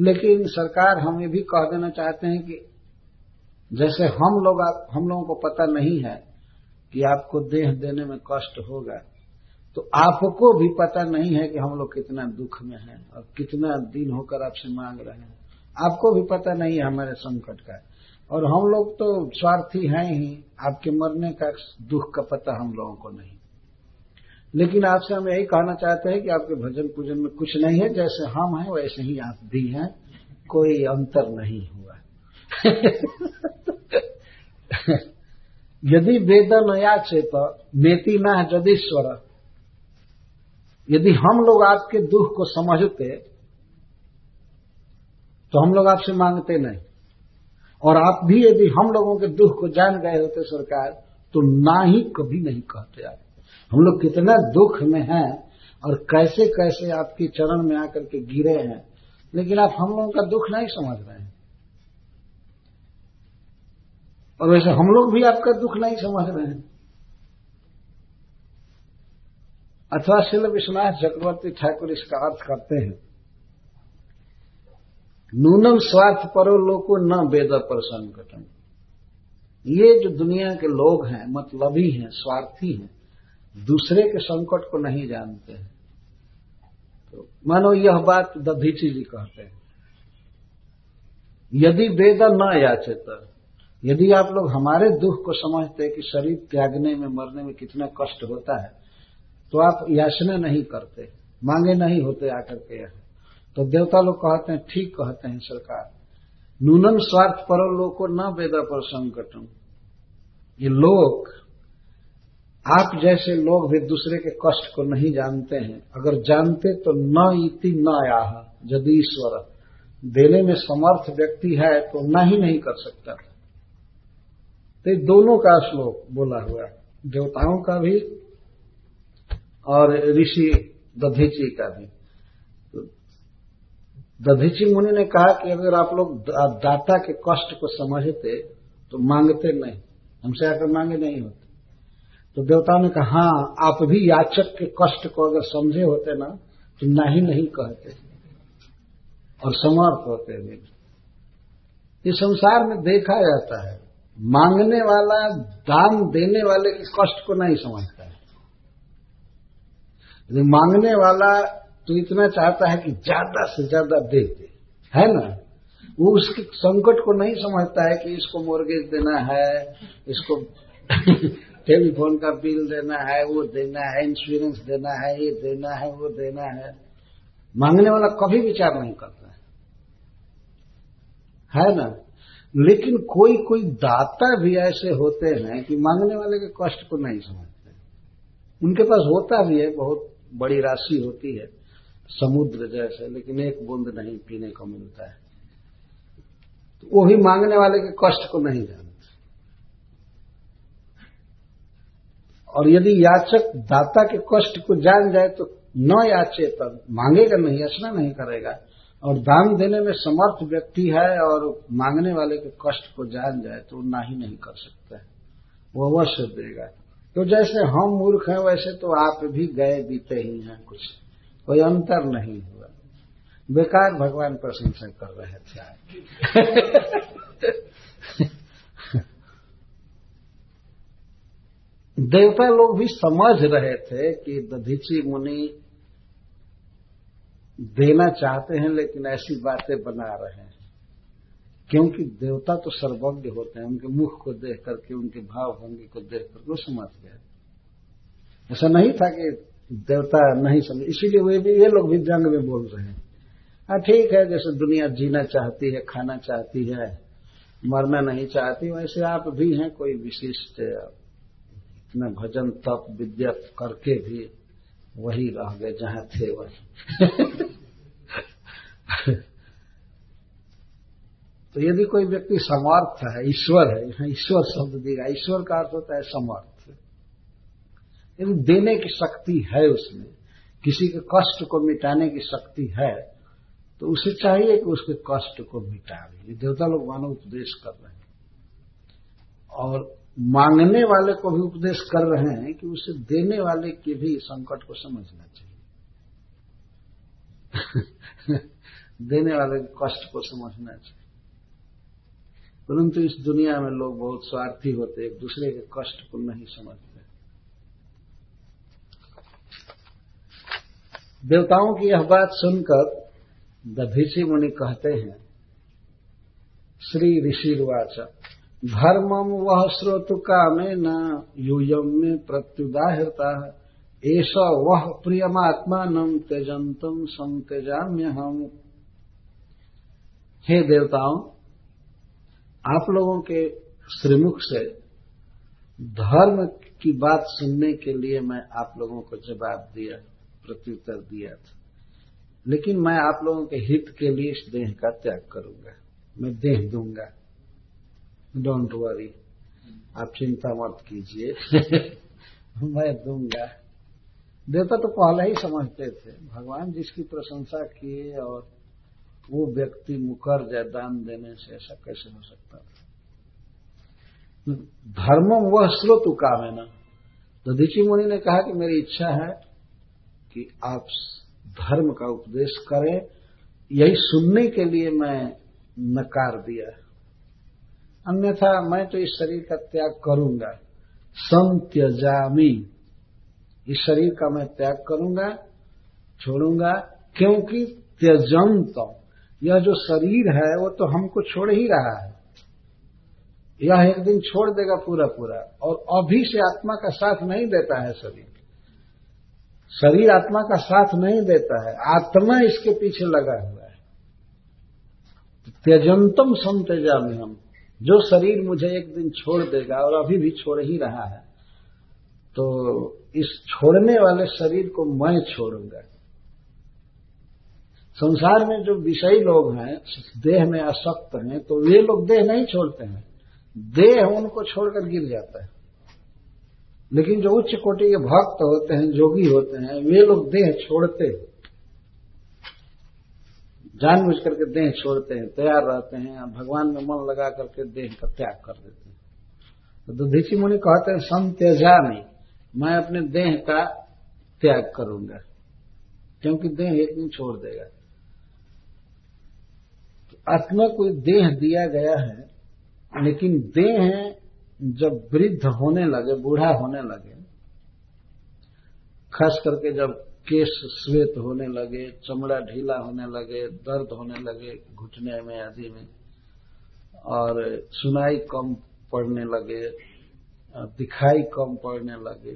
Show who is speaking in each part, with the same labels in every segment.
Speaker 1: लेकिन सरकार हम भी कह देना चाहते हैं कि जैसे हम लोग हम लोगों को पता नहीं है कि आपको देह देने में कष्ट होगा तो आपको भी पता नहीं है कि हम लोग कितना दुख में हैं और कितना दिन होकर आपसे मांग रहे हैं। आपको भी पता नहीं है हमारे संकट का। और हम लोग तो स्वार्थी हैं ही, आपके मरने का दुख का पता हम लोगों को नहीं। लेकिन आपसे हम यही कहना चाहते हैं कि आपके भजन पूजन में कुछ नहीं है, जैसे हम हैं, वैसे ही आप भी हैं। कोई अंतर नहीं हुआ। यदि वेदन याचेत नेति न जदीश्वर। यदि हम लोग आपके दुख को समझते तो हम लोग आपसे मांगते नहीं। और आप भी यदि हम लोगों के दुख को जान गए होते सरकार तो ना ही कभी नहीं कहते आप। हम लोग कितना दुख में हैं और कैसे कैसे आपके चरण में आकर के गिरे हैं। लेकिन आप हम लोगों का दुख नहीं समझ रहे हैं। और वैसे हम लोग भी आपका दुख नहीं समझ रहे हैं। अथवा शिल विश्वनाथ चक्रवर्ती ठाकुर इसका अर्थ करते हैं, नूनम स्वार्थ परो लोको न वेद पर संकटम ये जो दुनिया के लोग हैं, मतलबी हैं, स्वार्थी हैं दूसरे के संकट को नहीं जानते हैं। तो मानो यह बात दधीची जी कहते हैं। यदि वेद न याचित, यदि आप लोग हमारे दुख को समझते कि शरीर त्यागने में, मरने में कितना कष्ट होता है तो आप याचना नहीं करते, मांगे नहीं होते आकर के यहाँ। तो देवता लोग कहते हैं, ठीक कहते हैं सरकार नूनम स्वार्थ पर लोग को न वेदा पर संकटम ये लोग आप जैसे लोग भी दूसरे के कष्ट को नहीं जानते हैं, अगर जानते तो न इति न आह यदि ईश्वर। देने में समर्थ व्यक्ति है तो न ही नहीं कर सकता। तो दोनों का श्लोक बोला हुआ देवताओं का भी और ऋषि दधीची का भी। दधीची मुनि ने कहा कि अगर आप लोग दाता के कष्ट को समझते तो मांगते नहीं, हमसे आकर मांगे नहीं होते। तो देवता ने कहा हाँ आप भी याचक के कष्ट को अगर समझे होते ना तो नहीं नहीं कहते और समर्थ होते भी ये संसार में देखा जाता है, मांगने वाला, दान देने वाले के कष्ट को नहीं समझता है। मांगने वाला तो इतना चाहता है कि ज़्यादा से ज़्यादा दे दे, है ना? वो उसके संकट को नहीं समझता है कि इसको मोर्गेज देना है, इसको टेलीफोन का बिल देना है, वो देना है इंश्योरेंस देना है, ये देना है, वो देना है। मांगने वाला कभी विचार नहीं करता है। है ना? लेकिन कोई कोई दाता भी ऐसे होते हैं कि मांगने वाले के कष्ट को नहीं समझते। उनके पास होता भी है, बहुत बड़ी राशि होती है, समुद्र जैसे, लेकिन एक बूंद नहीं पीने को मिलता है। तो वो भी मांगने वाले के कष्ट को नहीं जानते। और यदि याचक दाता के कष्ट को जान जाए तो न याचे तब मांगेगा नहीं, याचना नहीं करेगा। और दान देने में समर्थ व्यक्ति है और मांगने वाले के कष्ट को जान जाए तो ना ही नहीं कर सकता है। वो अवश्य देगा। तो जैसे हम मूर्ख हैं, वैसे तो आप भी गए बीते ही हैं कुछ। कोई अंतर नहीं हुआ। बेकार भगवान प्रशंसा कर रहे थे देवता लोग भी समझ रहे थे कि दधीची मुनि देना चाहते हैं, लेकिन ऐसी बातें बना रहे हैं। क्योंकि देवता तो सर्वज्ञ होते हैं, उनके मुख को देख करके, उनके भाव भंगी को देख करके वो समझ गए। ऐसा नहीं था कि देवता नहीं समझ, इसीलिए वे भी, ये लोग भी जंग में बोल रहे हैं। हाँ ठीक है, जैसे दुनिया जीना चाहती है, खाना चाहती है, मरना नहीं चाहती, वैसे आप भी हैं, कोई विशिष्ट इतना भजन, तप, विद्या करके भी वही रह गए जहाँ थे वही। तो यदि कोई व्यक्ति समर्थ है, ईश्वर है ईश्वर शब्द देगा ईश्वर का अर्थ होता है समर्थ। यदि देने की शक्ति है उसमें, किसी के कष्ट को मिटाने की शक्ति है तो उसे चाहिए कि उसके कष्ट को मिटावे ये देवता लोग मानव उपदेश कर रहे हैं। और मांगने वाले को भी उपदेश कर रहे हैं कि उसे देने वाले के भी संकट को समझना चाहिए। देने वाले के कष्ट को समझना चाहिए। परंतु इस दुनिया में लोग बहुत स्वार्थी होते, एक दूसरे के कष्ट को नहीं समझते। देवताओं की यह बात सुनकर दधीची मुनि कहते हैं, श्री ऋषिर्वाच धर्मम वह श्रोतु कामे न यूयम में प्रत्युदाहृता। ऐसा वह प्रियमात्मा प्रियमात्मान त्यजंतम संत्यजाम्य हम हे देवताओं, आप लोगों के श्रीमुख से धर्म की बात सुनने के लिए मैं आप लोगों को जवाब दिया, प्रत्युत्तर दिया था। लेकिन मैं आप लोगों के हित के लिए इस देह का त्याग करूँगा। मैं देह दूँगा। डोंट वरी आप चिंता मत कीजिए। मैं दूँगा। देवता तो पहले ही समझते थे। भगवान जिसकी प्रशंसा किए और वो व्यक्ति मुकर जाए दान देने से ऐसा कैसे हो सकता था? धर्म वह स्रोत काम है ना। तो दीची मुनि ने कहा कि मेरी इच्छा है कि आप धर्म का उपदेश करें। यही सुनने के लिए मैं नकार दिया अन्यथा मैं तो इस शरीर का त्याग करूँगा। संत्यजामी। इस शरीर का मैं त्याग करूँगा, छोड़ूँगा, क्योंकि त्यजंत यह जो शरीर है, वो तो हमको छोड़ ही रहा है। यह एक दिन छोड़ देगा पूरा पूरा और अभी से आत्मा का साथ नहीं देता है शरीर। शरीर आत्मा का साथ नहीं देता है, आत्मा इसके पीछे लगा हुआ है। त्यजंतम संतेजा में हम। जो शरीर मुझे एक दिन छोड़ देगा और अभी भी छोड़ ही रहा है तो इस छोड़ने वाले शरीर को मैं छोड़ूँगा। संसार में जो विषयी लोग हैं देह में असक्त हैं तो वे लोग देह नहीं छोड़ते हैं। देह उनको छोड़कर गिर जाता है। लेकिन जो उच्च कोटि के भक्त होते हैं, जोगी होते हैं, वे लोग देह छोड़ते हैं। जानबूझ करके देह छोड़ते हैं, तैयार रहते हैं भगवान में मन लगा करके देह का त्याग कर देते हैं। तो दुधीची मुनि कहते हैं, सम त्यजा नहीं मैं अपने देह का त्याग करूँगा, क्योंकि देह एक दिन छोड़ देगा। तो आत्मा को देह दिया गया है, लेकिन देह जब वृद्ध होने लगे, बूढ़ा होने लगे, खास करके जब केश श्वेत होने लगे, चमड़ा ढीला होने लगे, दर्द होने लगे घुटने में आदि में, और सुनाई कम पड़ने लगे, दिखाई कम पड़ने लगे,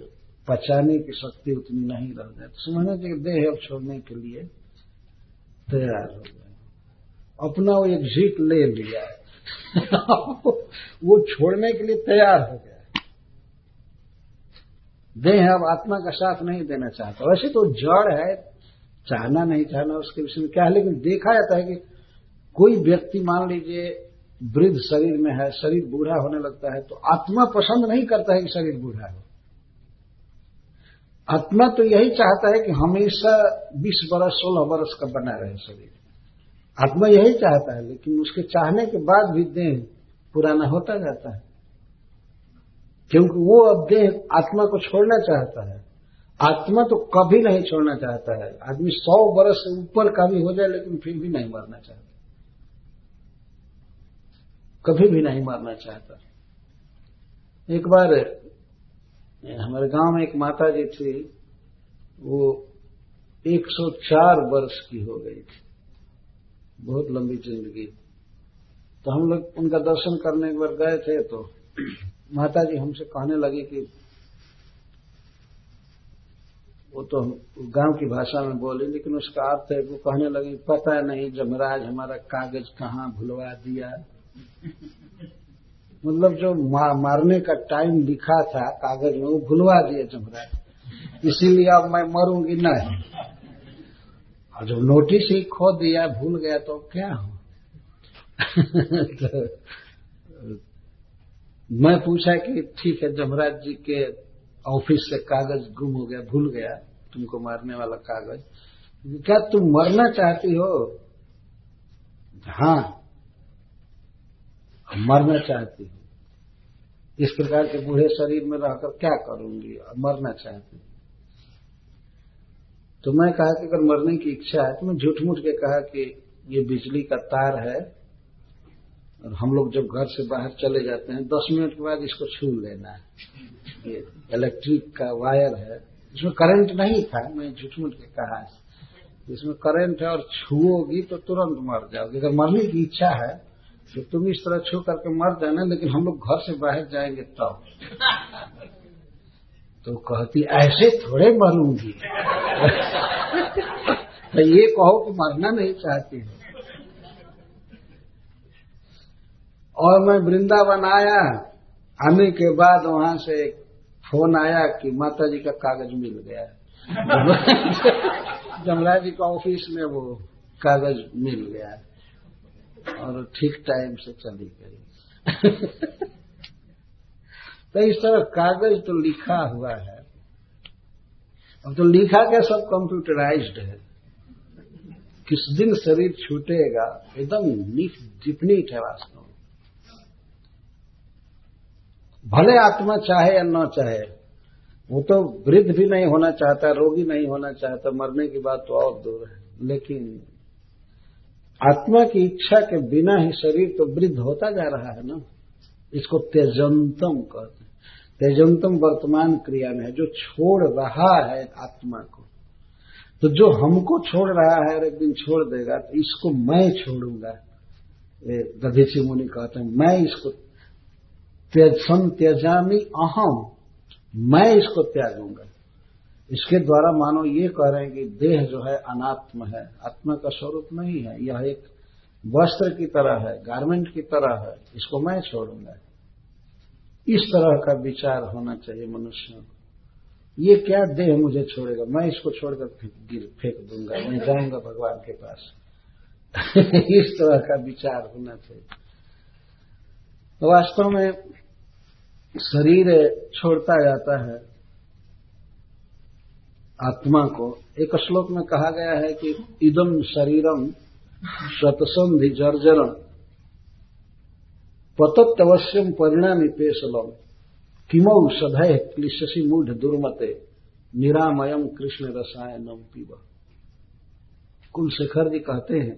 Speaker 1: पचाने की शक्ति उतनी नहीं रह जाए तो समझना चाहिए देह अब छोड़ने के लिए तैयार हो गए। अपना वो एक झीट ले लिया वो छोड़ने के लिए तैयार हो गया देह अब आत्मा का साथ नहीं देना चाहता। वैसे तो जड़ है, चाहना नहीं, चाहना उसके विषय में क्या है, लेकिन देखा जाता है कि कोई व्यक्ति मान लीजिए वृद्ध शरीर में है, शरीर बूढ़ा होने लगता है तो आत्मा पसंद नहीं करता है कि शरीर बूढ़ा हो। आत्मा तो यही चाहता है कि हमेशा बीस बरस, सोलह बरस का बना रहे शरीर। आत्मा यही चाहता है, लेकिन उसके चाहने के बाद भी देह पुराना होता जाता है। क्योंकि वो अब देह आत्मा को छोड़ना चाहता है। आत्मा तो कभी नहीं छोड़ना चाहता है। आदमी सौ बरस से ऊपर का भी हो जाए, लेकिन फिर भी नहीं मरना चाहता। कभी भी नहीं मरना चाहता। एक बार, हमारे गाँव में एक माता जी थी, वो 104 वर्ष की हो गई थी। बहुत लंबी ज़िंदगी। तो हम लोग उनका दर्शन करने एक बार गए थे तो माता जी हमसे कहने लगी कि वो तो गाँव की भाषा में बोली लेकिन उसका अर्थ है वो कहने लगी पता नहीं जमराज हमारा कागज़ कहाँ भुलवा दिया। मतलब जो मा, मारने का टाइम लिखा था कागज़ में वो भुलवा दिया जमराज। इसीलिए अब मैं मरूँगी नहीं। और जब नोटिस ही खो दिया भूल गया तो क्या हो तो, मैं पूछा कि ठीक है, जमराज जी के ऑफ़िस से कागज़ गुम हो गया, भूल गया, तुमको मारने वाला कागज़। क्या तुम मरना चाहती हो? हाँ मरना चाहती हूँ। इस प्रकार के बूढ़े शरीर में रहकर क्या करूँगी? मरना चाहती हूँ। तो मैं कहा कि अगर मरने की इच्छा है तो मैं झूठ मूठ के कहा कि ये बिजली का तार है और हम लोग जब घर से बाहर चले जाते हैं, दस मिनट के बाद इसको छू लेना है। ये इलेक्ट्रिक का वायर है। इसमें करंट नहीं था, मैं झूठ मूठ के कहा इसमें करंट है और छुओगी तो तुरंत मर जाओगी। अगर मरने की इच्छा है तो तुम इस तरह छू करके मर जाना, लेकिन हम लोग घर से बाहर जाएँगे तब। तो तो कहती, ऐसे थोड़े मरूँगी। तो ये कहो कि मरना नहीं चाहती हूँ। और मैं वृंदावन आया। आने के बाद वहाँ से एक फ़ोन आया कि माता जी का कागज़ मिल गया। जमराज जी का ऑफ़िस में वो कागज़ मिल गया। और ठीक टाइम से चली गई। तो इस तरह कागज़ तो लिखा हुआ है। अब तो लिखा क्या सब कंप्यूटराइज्ड है। किस दिन शरीर छूटेगा, एकदम डिपनीट है वास्तव में। भले आत्मा चाहे या न चाहे, वो तो वृद्ध भी नहीं होना चाहता, रोगी नहीं होना चाहता, मरने की बात तो और दूर है। लेकिन आत्मा की इच्छा के बिना ही शरीर तो वृद्ध होता जा रहा है ना। इसको त्यजंतम कहते हैं। त्यजंतम वर्तमान क्रिया में है, जो छोड़ रहा है आत्मा को। तो जो हमको छोड़ रहा है और एक दिन छोड़ देगा तो इसको मैं छोड़ूँगा। दधीची मुनि कहते हैं, मैं इसको त्यजन त्यजामी अहम। मैं इसको त्यागूँगा इसके द्वारा मानो ये कह रहे हैं कि देह जो है अनात्म है। आत्मा का स्वरूप नहीं है। यह एक वस्त्र की तरह है गारमेंट की तरह है। इसको मैं छोड़ूँगा। इस तरह का विचार होना चाहिए मनुष्य ये क्या देह मुझे छोड़ेगा? मैं इसको छोड़कर गिर, फेंक दूँगा। मैं जाऊँगा भगवान के पास। इस तरह का विचार होना चाहिए। तो वास्तव में शरीर छोड़ता जाता है आत्मा को। एक श्लोक में कहा गया है कि इदम शरीरम शतसंधि जर्जरम पतत्यवश्यम परिणामी पेशलम किमौ सधय क्लिशसी मूढ़ दुर्मते। निरामयम कृष्ण रसायनम पीब। कुलशेखर जी कहते हैं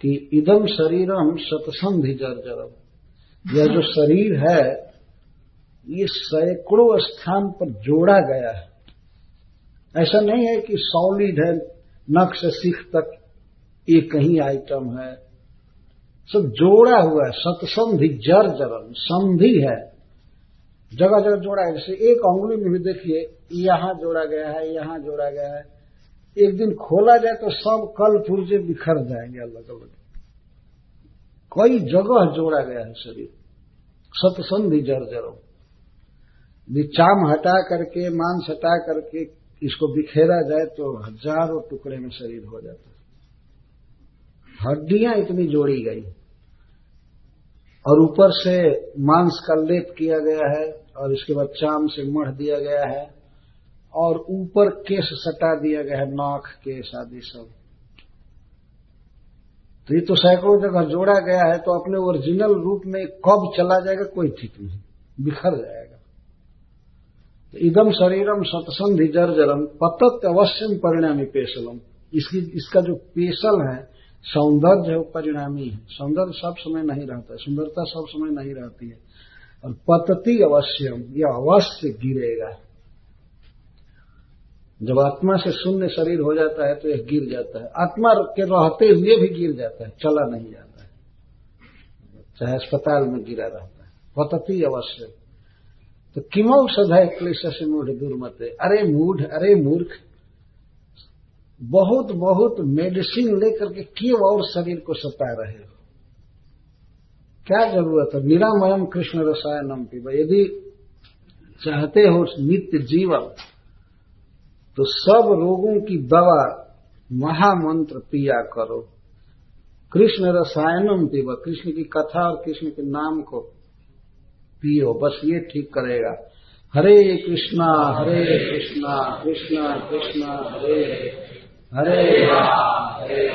Speaker 1: कि इदम शरीरम सतसंधि जर्जरम यह जो शरीर है ये सैकड़ों स्थान पर जोड़ा गया है। ऐसा नहीं है कि सॉलिड है, नक्श सिख तक एक ही आइटम है। सब जोड़ा हुआ है, सतसंधि, जर जरन संधि है। जगह जगह जोड़ा है। जैसे एक अंगुली में भी देखिए, यहाँ जोड़ा गया है, यहाँ जोड़ा गया है। एक दिन खोला जाए तो सब कल पुर्जे बिखर जाएँगे अलग अलग कई जगह जोड़ा गया है शरीर। सतसंधि, जर जरो चाम हटा करके मांस हटा करके इसको बिखेरा जाए तो हज़ारों टुकड़े में शरीर हो जाता हड्डियाँ इतनी जोड़ी गई। और ऊपर से मांस का लेप किया गया है और इसके बाद चाम से मढ़ दिया गया है और ऊपर केस सटा दिया गया है, नाक केस आदि सब। तो ये तो सैकड़ों जगह जोड़ा गया है तो अपने ओरिजिनल रूप में कब चला जाएगा कोई ठीक नहीं। बिखर जाएगा। इदम शरीरम सतसंधि जर्जरम पतत अवश्यम परिणामी पेशलम। इसकी इसका जो पेशल है, सौंदर्य है वो परिणामी है। सौंदर्य सब समय नहीं रहता है, सुंदरता सब समय नहीं रहती है। और पतती अवश्यम यह अवश्य गिरेगा। जब आत्मा से शून्य शरीर हो जाता है तो यह गिर जाता है। आत्मा के रहते हुए भी गिर जाता है, चला नहीं जाता है। चाहे अस्पताल में गिरा रहता है। पतती अवश्य। तो किमो सदय क्लेश से मूढ़ दुर्मते? अरे मूढ़, अरे मूर्ख। बहुत बहुत मेडिसिन लेकर के क्यों और शरीर को सता रहे हो? क्या ज़रूरत है? निरामयम कृष्ण रसायनम पीब। यदि चाहते हो नित्य जीवन तो सब रोगों की दवा महामंत्र पिया करो। कृष्ण रसायनम पीब। कृष्ण की कथा और कृष्ण के नाम को पियो, बस ये ठीक करेगा। हरे कृष्णा हरे कृष्णा कृष्णा कृष्णा, हरे। हरे हरे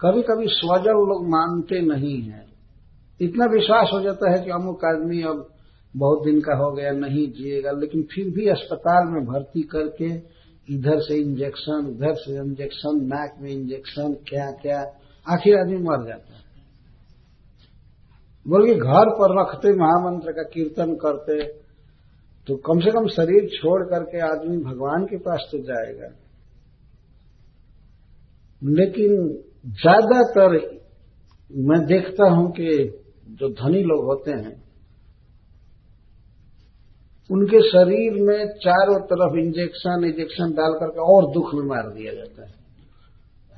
Speaker 1: कभी कभी स्वजन लोग मानते नहीं हैं। इतना विश्वास हो जाता है कि अमुक आदमी अब बहुत दिन का हो गया, नहीं जिएगा, लेकिन फिर भी अस्पताल में भर्ती करके इधर से इंजेक्शन उधर से इंजेक्शन नाक में इंजेक्शन क्या क्या आखिर आदमी मर जाता है। बोलिए, घर पर रखते महामंत्र का कीर्तन करते तो कम से कम शरीर छोड़ करके आदमी भगवान के पास तो जाएगा। लेकिन ज़्यादातर मैं देखता हूँ कि जो धनी लोग होते हैं, उनके शरीर में चारों तरफ़ इंजेक्शन इंजेक्शन डाल करके और दुख में मार दिया जाता है।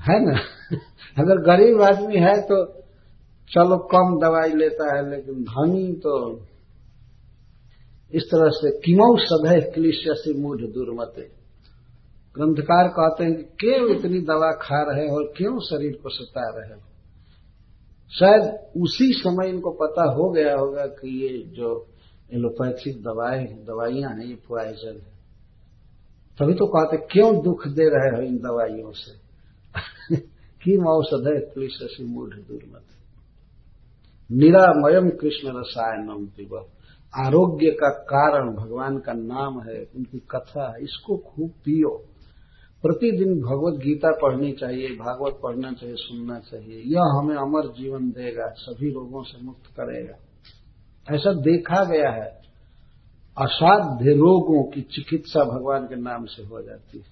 Speaker 1: है ना? अगर गरीब आदमी है तो चलो कम दवाई लेता है, लेकिन धनी तो इस तरह से किमौ सदै क्लिश्य से मूढ़ दुर्मते। ग्रंथकार कहते हैं कि क्यों इतनी दवा खा रहे हो और क्यों शरीर को सता रहे हो? शायद उसी समय इनको पता हो गया होगा कि ये जो एलोपैथिक दवाएँ दवाइयाँ हैं, ये पॉइजन है। तभी तो कहते क्यों दुख दे रहे हो इन दवाइयों से? किम औषध है क्लिश्य मूढ़ दुर्मत। निरामयम कृष्ण रसायनम पिब। आरोग्य का कारण भगवान का नाम है, उनकी कथा है, इसको खूब पियो। प्रतिदिन भगवत गीता पढ़नी चाहिए, भागवत पढ़ना चाहिए, सुनना चाहिए। यह हमें अमर जीवन देगा, सभी रोगों से मुक्त करेगा। ऐसा देखा गया है, असाध्य रोगों की चिकित्सा भगवान के नाम से हो जाती है।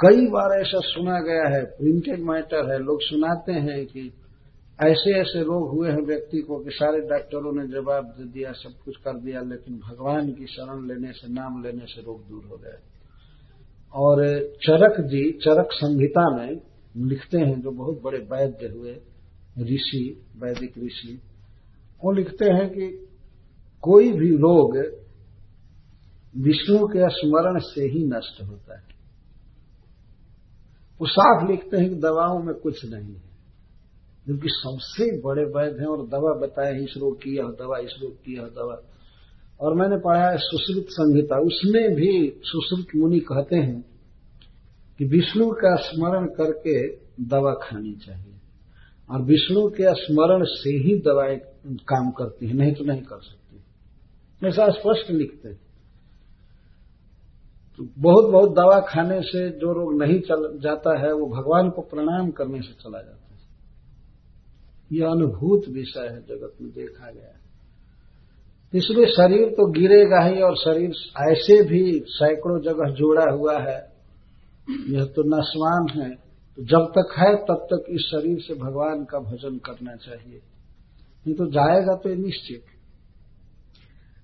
Speaker 1: कई बार ऐसा सुना गया है प्रिंटेड मैटर है, लोग सुनाते हैं कि ऐसे ऐसे रोग हुए हैं व्यक्ति को कि सारे डॉक्टरों ने जवाब दे दिया, सब कुछ कर दिया, लेकिन भगवान की शरण लेने से, नाम लेने से रोग दूर हो गए। और चरक जी, चरक संहिता में लिखते हैं, जो बहुत बड़े वैद्य हुए, ऋषि, वैदिक ऋषि, वो लिखते हैं कि कोई भी रोग विष्णु के स्मरण से ही नष्ट होता है। वो साफ़ लिखते हैं कि दवाओं में कुछ नहीं है। क्योंकि सबसे बड़े वैध हैं और दवा बताए इस रोग की यह दवा इस रोग की यह दवा। और मैंने पढ़ा है सुश्रुत संहिता, उसमें भी सुश्रुत मुनि कहते हैं कि विष्णु का स्मरण करके दवा खानी चाहिए। और विष्णु के स्मरण से ही दवाएँ काम करती है, नहीं तो नहीं कर सकती। ऐसा स्पष्ट लिखते हैं। तो बहुत बहुत दवा खाने से जो रोग नहीं चल, जाता है, वो भगवान को प्रणाम करने से चला जाता है। यह अनुभूत विषय है, जगत में देखा गया इसलिए शरीर तो गिरेगा ही और शरीर ऐसे भी सैकड़ों जगह जोड़ा हुआ है। यह तो नस्वान है। तो जब तक है, तब तक इस शरीर से भगवान का भजन करना चाहिए। नहीं तो जाएगा तो निश्चित।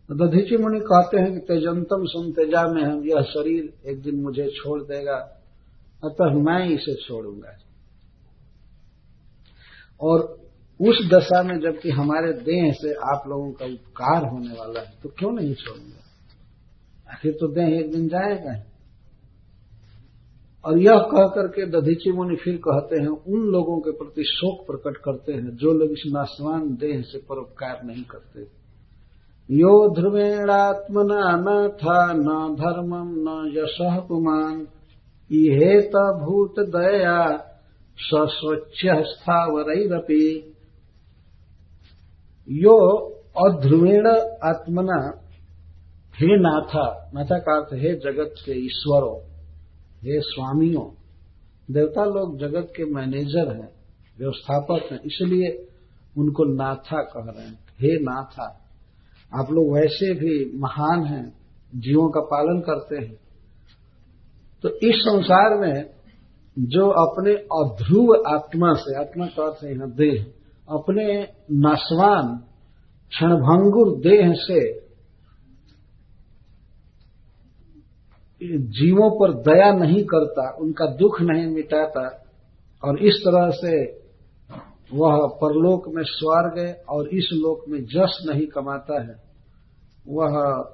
Speaker 1: तो दधीची मुनि कहते हैं कि तेजंतम सुन तेजा में हम, यह शरीर एक दिन मुझे छोड़ देगा, अतः मैं इसे छोड़ूँगा। और उस दशा में जबकि हमारे देह से आप लोगों का उपकार होने वाला है तो क्यों नहीं छोड़ूँगा? आखिर तो देह एक दिन जाएगा और यह कह करके दधीची मुनि फिर कहते हैं, उन लोगों के प्रति शोक प्रकट करते हैं, जो लोग इस नाशवान देह से परोपकार नहीं करते। यो ध्रुवेणात्मना न था न धर्मम न यश पुमान। इहेत भूत दया सस्वच्छ स्थावरपी यो अध्रुवेण आत्मना हे नाथा। नाथा का अर्थ हे जगत के ईश्वरों, हे स्वामियों। देवता लोग जगत के मैनेजर हैं, व्यवस्थापक हैं, इसलिए उनको नाथा कह रहे हैं। हे नाथा, आप लोग वैसे भी महान हैं, जीवों का पालन करते हैं। तो इस संसार में जो अपने अध्रुव आत्मा से, आत्मा का अर्थ यहाँ देह अपने नस्वान क्षणभंगुर देह से जीवों पर दया नहीं करता, उनका दुख नहीं मिटाता, और इस तरह से वह परलोक में स्वर्ग और इस लोक में जस नहीं कमाता है। वह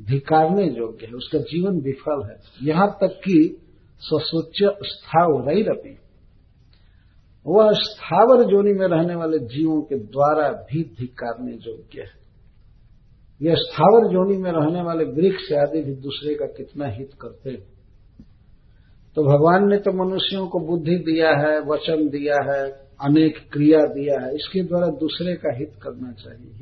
Speaker 1: धिकारने योग्य है, उसका जीवन विफल है। यहाँ तक कि स्वसोच स्थाव रही रही वह स्थावर जोनि में रहने वाले जीवों के द्वारा भी धिकारने योग्य है। यह स्थावर जोनि में रहने वाले वृक्ष आदि भी दूसरे का कितना हित करते हैं? तो भगवान ने तो मनुष्यों को बुद्धि दिया है, वचन दिया है, अनेक क्रिया दिया है, इसके द्वारा दूसरे का हित करना चाहिए।